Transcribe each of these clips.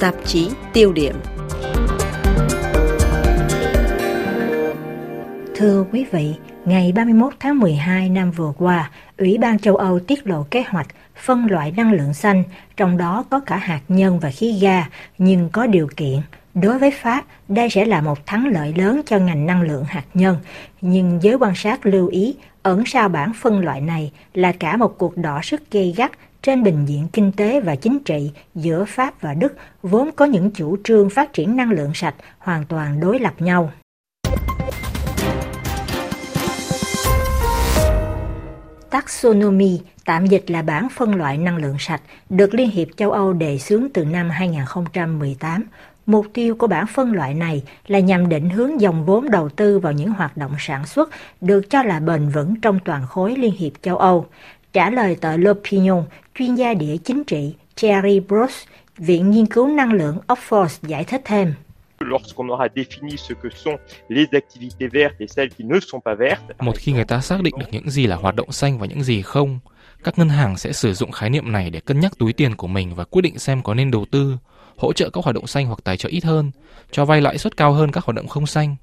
Tạp chí tiêu điểm Thưa quý vị, ngày 31 tháng 12 năm vừa qua, Ủy ban châu Âu tiết lộ kế hoạch phân loại năng lượng xanh, trong đó có cả hạt nhân và khí ga, nhưng có điều kiện. Đối với Pháp, đây sẽ là một thắng lợi lớn cho ngành năng lượng hạt nhân, nhưng giới quan sát lưu ý ẩn sau bản phân loại này là cả một cuộc đỏ sức gây gắt trên bình diện kinh tế và chính trị giữa Pháp và Đức vốn có những chủ trương phát triển năng lượng sạch hoàn toàn đối lập nhau. Taxonomy, tạm dịch là bản phân loại năng lượng sạch, được Liên hiệp châu Âu đề xướng từ năm 2018. Mục tiêu của bản phân loại này là nhằm định hướng dòng vốn đầu tư vào những hoạt động sản xuất được cho là bền vững trong toàn khối Liên hiệp châu Âu. Trả lời tờ L'Opinion, chuyên gia địa chính trị Thierry Bros, Viện Nghiên cứu Năng lượng Oxford giải thích thêm. Một khi người ta xác định được những gì là hoạt động xanh và những gì không, các ngân hàng sẽ sử dụng khái niệm này để cân nhắc túi tiền của mình và quyết định xem có nên đầu tư, hỗ trợ các hoạt động xanh hoặc tài trợ ít hơn, cho vay lãi suất cao hơn các hoạt động không xanh.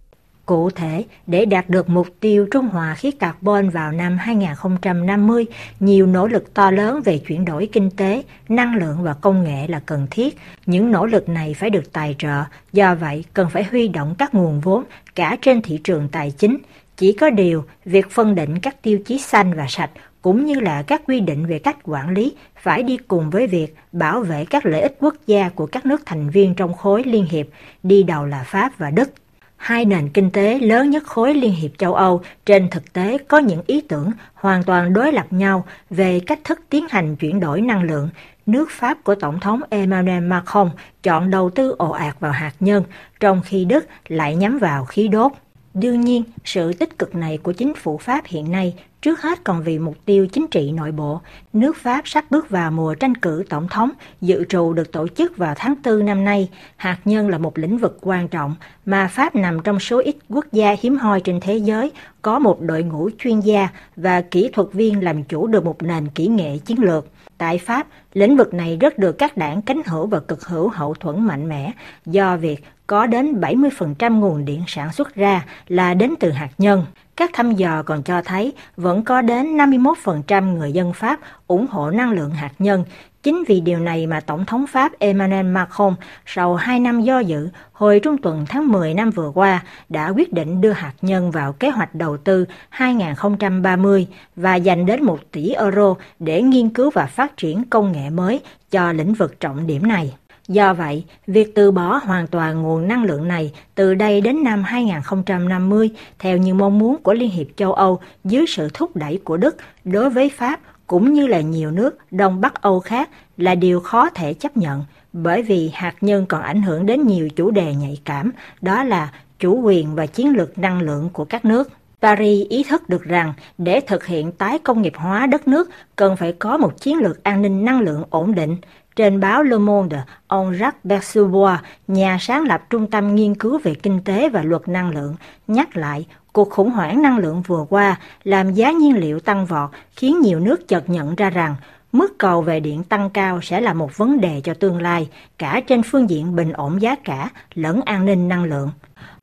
Cụ thể, để đạt được mục tiêu trung hòa khí carbon vào năm 2050, nhiều nỗ lực to lớn về chuyển đổi kinh tế, năng lượng và công nghệ là cần thiết. Những nỗ lực này phải được tài trợ, do vậy cần phải huy động các nguồn vốn cả trên thị trường tài chính. Chỉ có điều, việc phân định các tiêu chí xanh và sạch cũng như là các quy định về cách quản lý phải đi cùng với việc bảo vệ các lợi ích quốc gia của các nước thành viên trong khối liên hiệp, đi đầu là Pháp và Đức. Hai nền kinh tế lớn nhất khối Liên hiệp châu Âu trên thực tế có những ý tưởng hoàn toàn đối lập nhau về cách thức tiến hành chuyển đổi năng lượng. Nước Pháp của Tổng thống Emmanuel Macron chọn đầu tư ồ ạt vào hạt nhân, trong khi Đức lại nhắm vào khí đốt. Đương nhiên, sự tích cực này của chính phủ Pháp hiện nay trước hết còn vì mục tiêu chính trị nội bộ. Nước Pháp sắp bước vào mùa tranh cử tổng thống, dự trù được tổ chức vào tháng 4 năm nay. Hạt nhân là một lĩnh vực quan trọng mà Pháp nằm trong số ít quốc gia hiếm hoi trên thế giới có một đội ngũ chuyên gia và kỹ thuật viên làm chủ được một nền kỹ nghệ chiến lược. Tại Pháp, lĩnh vực này rất được các đảng cánh hữu và cực hữu hậu thuẫn mạnh mẽ do việc có đến 70% nguồn điện sản xuất ra là đến từ hạt nhân. Các thăm dò còn cho thấy vẫn có đến 51% người dân Pháp ủng hộ năng lượng hạt nhân. Chính vì điều này mà Tổng thống Pháp Emmanuel Macron sau 2 năm do dự, hồi trung tuần tháng 10 năm vừa qua đã quyết định đưa hạt nhân vào kế hoạch đầu tư 2030 và dành đến 1 tỷ euro để nghiên cứu và phát triển công nghệ mới cho lĩnh vực trọng điểm này. Do vậy, việc từ bỏ hoàn toàn nguồn năng lượng này từ đây đến năm 2050 theo như mong muốn của Liên hiệp châu Âu dưới sự thúc đẩy của Đức đối với Pháp cũng như là nhiều nước Đông Bắc Âu khác là điều khó thể chấp nhận bởi vì hạt nhân còn ảnh hưởng đến nhiều chủ đề nhạy cảm, đó là chủ quyền và chiến lược năng lượng của các nước. Paris ý thức được rằng để thực hiện tái công nghiệp hóa đất nước cần phải có một chiến lược an ninh năng lượng ổn định, trên báo Le Monde, ông Jacques Bersubois, nhà sáng lập Trung tâm Nghiên cứu về Kinh tế và Luật Năng lượng, nhắc lại cuộc khủng hoảng năng lượng vừa qua làm giá nhiên liệu tăng vọt khiến nhiều nước chợt nhận ra rằng mức cầu về điện tăng cao sẽ là một vấn đề cho tương lai, cả trên phương diện bình ổn giá cả lẫn an ninh năng lượng.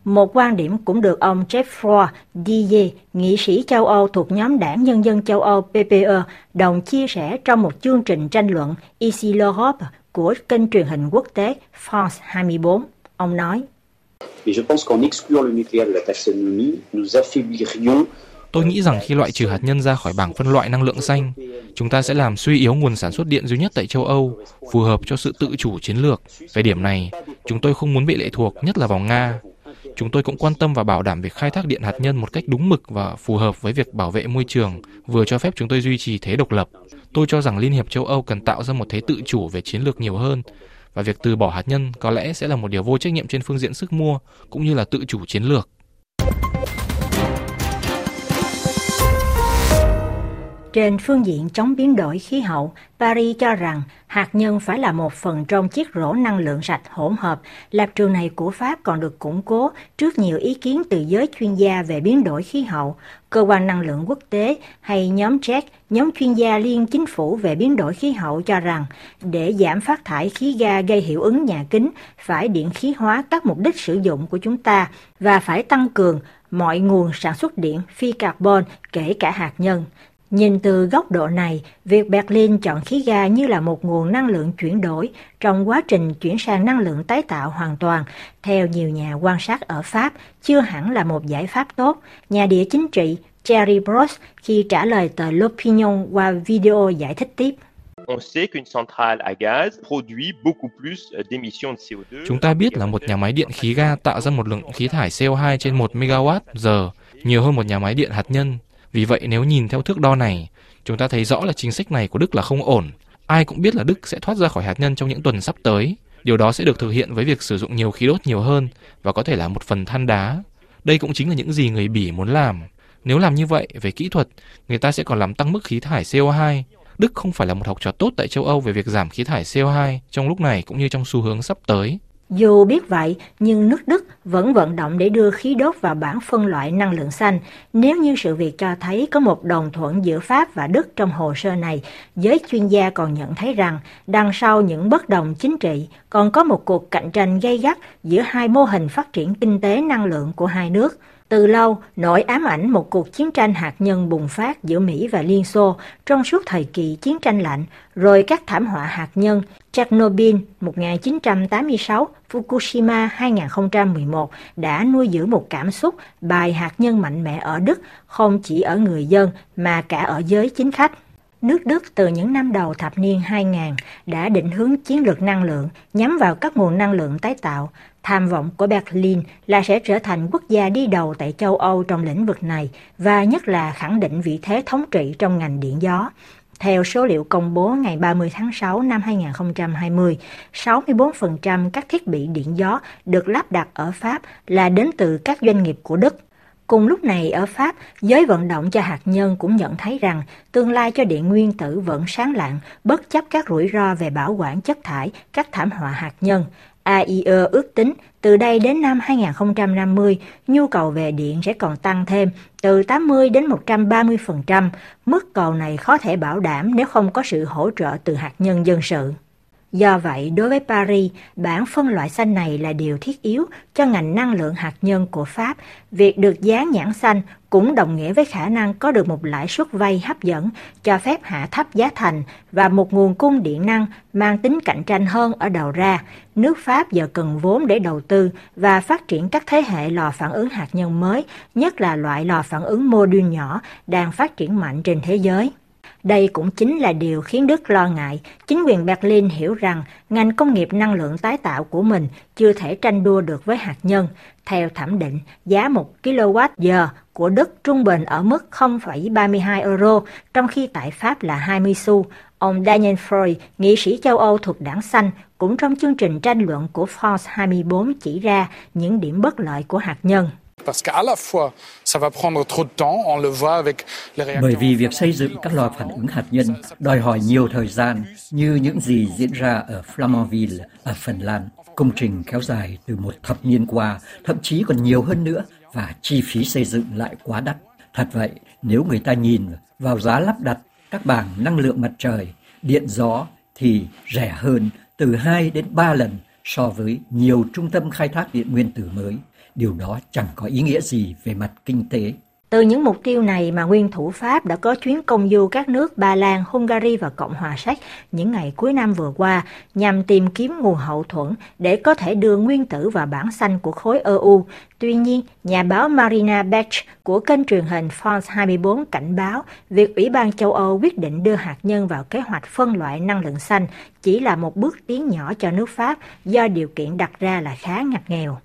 Một quan điểm cũng được ông Geoffroy Didier, nghị sĩ châu Âu thuộc nhóm đảng Nhân dân châu Âu PPE, đồng chia sẻ trong một chương trình tranh luận Ici l'Europe của kênh truyền hình quốc tế France 24. Ông nói, Tôi nghĩ rằng khi loại trừ hạt nhân ra khỏi bảng phân loại năng lượng xanh, chúng ta sẽ làm suy yếu nguồn sản xuất điện duy nhất tại châu Âu, phù hợp cho sự tự chủ chiến lược. Về điểm này, chúng tôi không muốn bị lệ thuộc, nhất là vào Nga, Chúng tôi cũng quan tâm và bảo đảm việc khai thác điện hạt nhân một cách đúng mực và phù hợp với việc bảo vệ môi trường, vừa cho phép chúng tôi duy trì thế độc lập. Tôi cho rằng Liên hiệp châu Âu cần tạo ra một thế tự chủ về chiến lược nhiều hơn và việc từ bỏ hạt nhân có lẽ sẽ là một điều vô trách nhiệm trên phương diện sức mua, cũng như là tự chủ chiến lược. Trên phương diện chống biến đổi khí hậu, Paris cho rằng hạt nhân phải là một phần trong chiếc rổ năng lượng sạch hỗn hợp. Lập trường này của Pháp còn được củng cố trước nhiều ý kiến từ giới chuyên gia về biến đổi khí hậu, cơ quan năng lượng quốc tế hay nhóm JEC, nhóm chuyên gia liên chính phủ về biến đổi khí hậu cho rằng để giảm phát thải khí ga gây hiệu ứng nhà kính phải điện khí hóa các mục đích sử dụng của chúng ta và phải tăng cường mọi nguồn sản xuất điện phi carbon kể cả hạt nhân. Nhìn từ góc độ này, việc Berlin chọn khí ga như là một nguồn năng lượng chuyển đổi trong quá trình chuyển sang năng lượng tái tạo hoàn toàn, theo nhiều nhà quan sát ở Pháp, chưa hẳn là một giải pháp tốt. Nhà địa chính trị Thierry Bros khi trả lời tờ L'Opinion qua video giải thích tiếp. On sait qu'une centrale à gaz produit beaucoup plus d'émissions de CO2. Chúng ta biết là một nhà máy điện khí ga tạo ra một lượng khí thải CO2 trên 1 MW giờ, nhiều hơn một nhà máy điện hạt nhân. Vì vậy nếu nhìn theo thước đo này, chúng ta thấy rõ là chính sách này của Đức là không ổn. Ai cũng biết là Đức sẽ thoát ra khỏi hạt nhân trong những tuần sắp tới. Điều đó sẽ được thực hiện với việc sử dụng nhiều khí đốt nhiều hơn và có thể là một phần than đá. Đây cũng chính là những gì người Bỉ muốn làm. Nếu làm như vậy, về kỹ thuật, người ta sẽ còn làm tăng mức khí thải CO2. Đức không phải là một học trò tốt tại châu Âu về việc giảm khí thải CO2 trong lúc này cũng như trong xu hướng sắp tới. Dù biết vậy, nhưng nước Đức vẫn vận động để đưa khí đốt vào bảng phân loại năng lượng xanh. Nếu như sự việc cho thấy có một đồng thuận giữa Pháp và Đức trong hồ sơ này, giới chuyên gia còn nhận thấy rằng đằng sau những bất đồng chính trị còn có một cuộc cạnh tranh gay gắt giữa hai mô hình phát triển kinh tế năng lượng của hai nước. Từ lâu, nỗi ám ảnh một cuộc chiến tranh hạt nhân bùng phát giữa Mỹ và Liên Xô trong suốt thời kỳ chiến tranh lạnh, rồi các thảm họa hạt nhân Chernobyl 1986, Fukushima 2011 đã nuôi dưỡng một cảm xúc bài hạt nhân mạnh mẽ ở Đức, không chỉ ở người dân mà cả ở giới chính khách. Nước Đức từ những năm đầu thập niên 2000 đã định hướng chiến lược năng lượng nhắm vào các nguồn năng lượng tái tạo. Tham vọng của Berlin là sẽ trở thành quốc gia đi đầu tại châu Âu trong lĩnh vực này và nhất là khẳng định vị thế thống trị trong ngành điện gió. Theo số liệu công bố ngày 30 tháng 6 năm 2020, 64% các thiết bị điện gió được lắp đặt ở Pháp là đến từ các doanh nghiệp của Đức. Cùng lúc này ở Pháp, giới vận động cho hạt nhân cũng nhận thấy rằng tương lai cho điện nguyên tử vẫn sáng lạng, bất chấp các rủi ro về bảo quản chất thải, các thảm họa hạt nhân. AIE ước tính từ đây đến năm 2050, nhu cầu về điện sẽ còn tăng thêm từ 80 đến 130%. Mức cầu này khó thể bảo đảm nếu không có sự hỗ trợ từ hạt nhân dân sự. Do vậy, đối với Paris, bản phân loại xanh này là điều thiết yếu cho ngành năng lượng hạt nhân của Pháp. Việc được dán nhãn xanh cũng đồng nghĩa với khả năng có được một lãi suất vay hấp dẫn, cho phép hạ thấp giá thành và một nguồn cung điện năng mang tính cạnh tranh hơn ở đầu ra. Nước Pháp giờ cần vốn để đầu tư và phát triển các thế hệ lò phản ứng hạt nhân mới, nhất là loại lò phản ứng mô đun nhỏ đang phát triển mạnh trên thế giới. Đây cũng chính là điều khiến Đức lo ngại. Chính quyền Berlin hiểu rằng ngành công nghiệp năng lượng tái tạo của mình chưa thể tranh đua được với hạt nhân. Theo thẩm định, giá 1 kWh của Đức trung bình ở mức 0,32 euro, trong khi tại Pháp là 20 xu. Ông Daniel Freud, nghị sĩ châu Âu thuộc đảng Xanh, cũng trong chương trình tranh luận của France 24 chỉ ra những điểm bất lợi của hạt nhân. Bởi vì việc xây dựng các lò phản ứng hạt nhân đòi hỏi nhiều thời gian như những gì diễn ra ở Flamanville ở Phần Lan. Công trình kéo dài từ một thập niên qua, thậm chí còn nhiều hơn nữa và chi phí xây dựng lại quá đắt. Thật vậy, nếu người ta nhìn vào giá lắp đặt các bảng năng lượng mặt trời, điện gió thì rẻ hơn từ 2 đến 3 lần so với nhiều trung tâm khai thác điện nguyên tử mới điều đó chẳng có ý nghĩa gì về mặt kinh tế. Từ những mục tiêu này mà nguyên thủ Pháp đã có chuyến công du các nước Ba Lan, Hungary và Cộng hòa Séc những ngày cuối năm vừa qua nhằm tìm kiếm nguồn hậu thuẫn để có thể đưa nguyên tử vào bảng xanh của khối EU. Tuy nhiên, nhà báo Marina Bech của kênh truyền hình France 24 cảnh báo việc Ủy ban châu Âu quyết định đưa hạt nhân vào kế hoạch phân loại năng lượng xanh chỉ là một bước tiến nhỏ cho nước Pháp do điều kiện đặt ra là khá ngặt nghèo.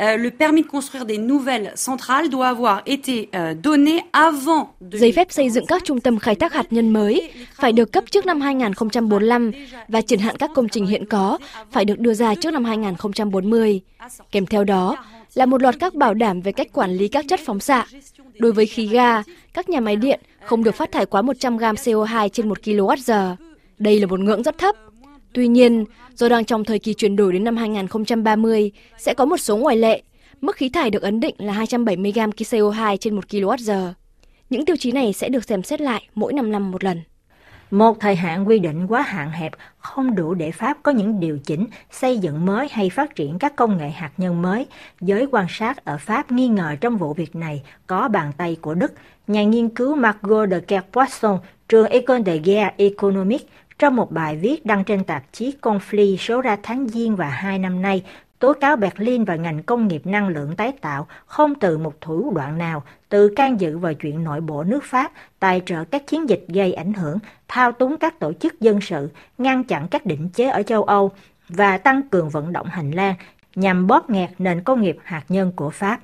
Euh, le permis de construire des nouvelles centrales doit avoir été euh, donné avant Giấy phép xây dựng các trung tâm khai thác hạt nhân mới phải được cấp trước năm 2045 và triển hạn các công trình hiện có phải được đưa ra trước năm 2040. Kèm theo đó là một loạt các bảo đảm về cách quản lý các chất phóng xạ. Đối với khí ga, các nhà máy điện không được phát thải quá 100 gram CO2 trên 1 kWh. Đây là một ngưỡng rất thấp. Tuy nhiên, do đang trong thời kỳ chuyển đổi đến năm 2030, sẽ có một số ngoại lệ. Mức khí thải được ấn định là 270 gram CO2 trên 1 kWh. Những tiêu chí này sẽ được xem xét lại mỗi 5 năm một lần. Một thời hạn quy định quá hạn hẹp không đủ để Pháp có những điều chỉnh, xây dựng mới hay phát triển các công nghệ hạt nhân mới. Giới quan sát ở Pháp nghi ngờ trong vụ việc này có bàn tay của Đức. Nhà nghiên cứu Margot de Kerpoisson, trường École de Guerre Économique, trong một bài viết đăng trên tạp chí Conflit số ra tháng Giêng và hai năm nay, tố cáo Berlin và ngành công nghiệp năng lượng tái tạo không từ một thủ đoạn nào, từ can dự vào chuyện nội bộ nước Pháp, tài trợ các chiến dịch gây ảnh hưởng, thao túng các tổ chức dân sự, ngăn chặn các định chế ở châu Âu và tăng cường vận động hành lang nhằm bóp nghẹt nền công nghiệp hạt nhân của Pháp.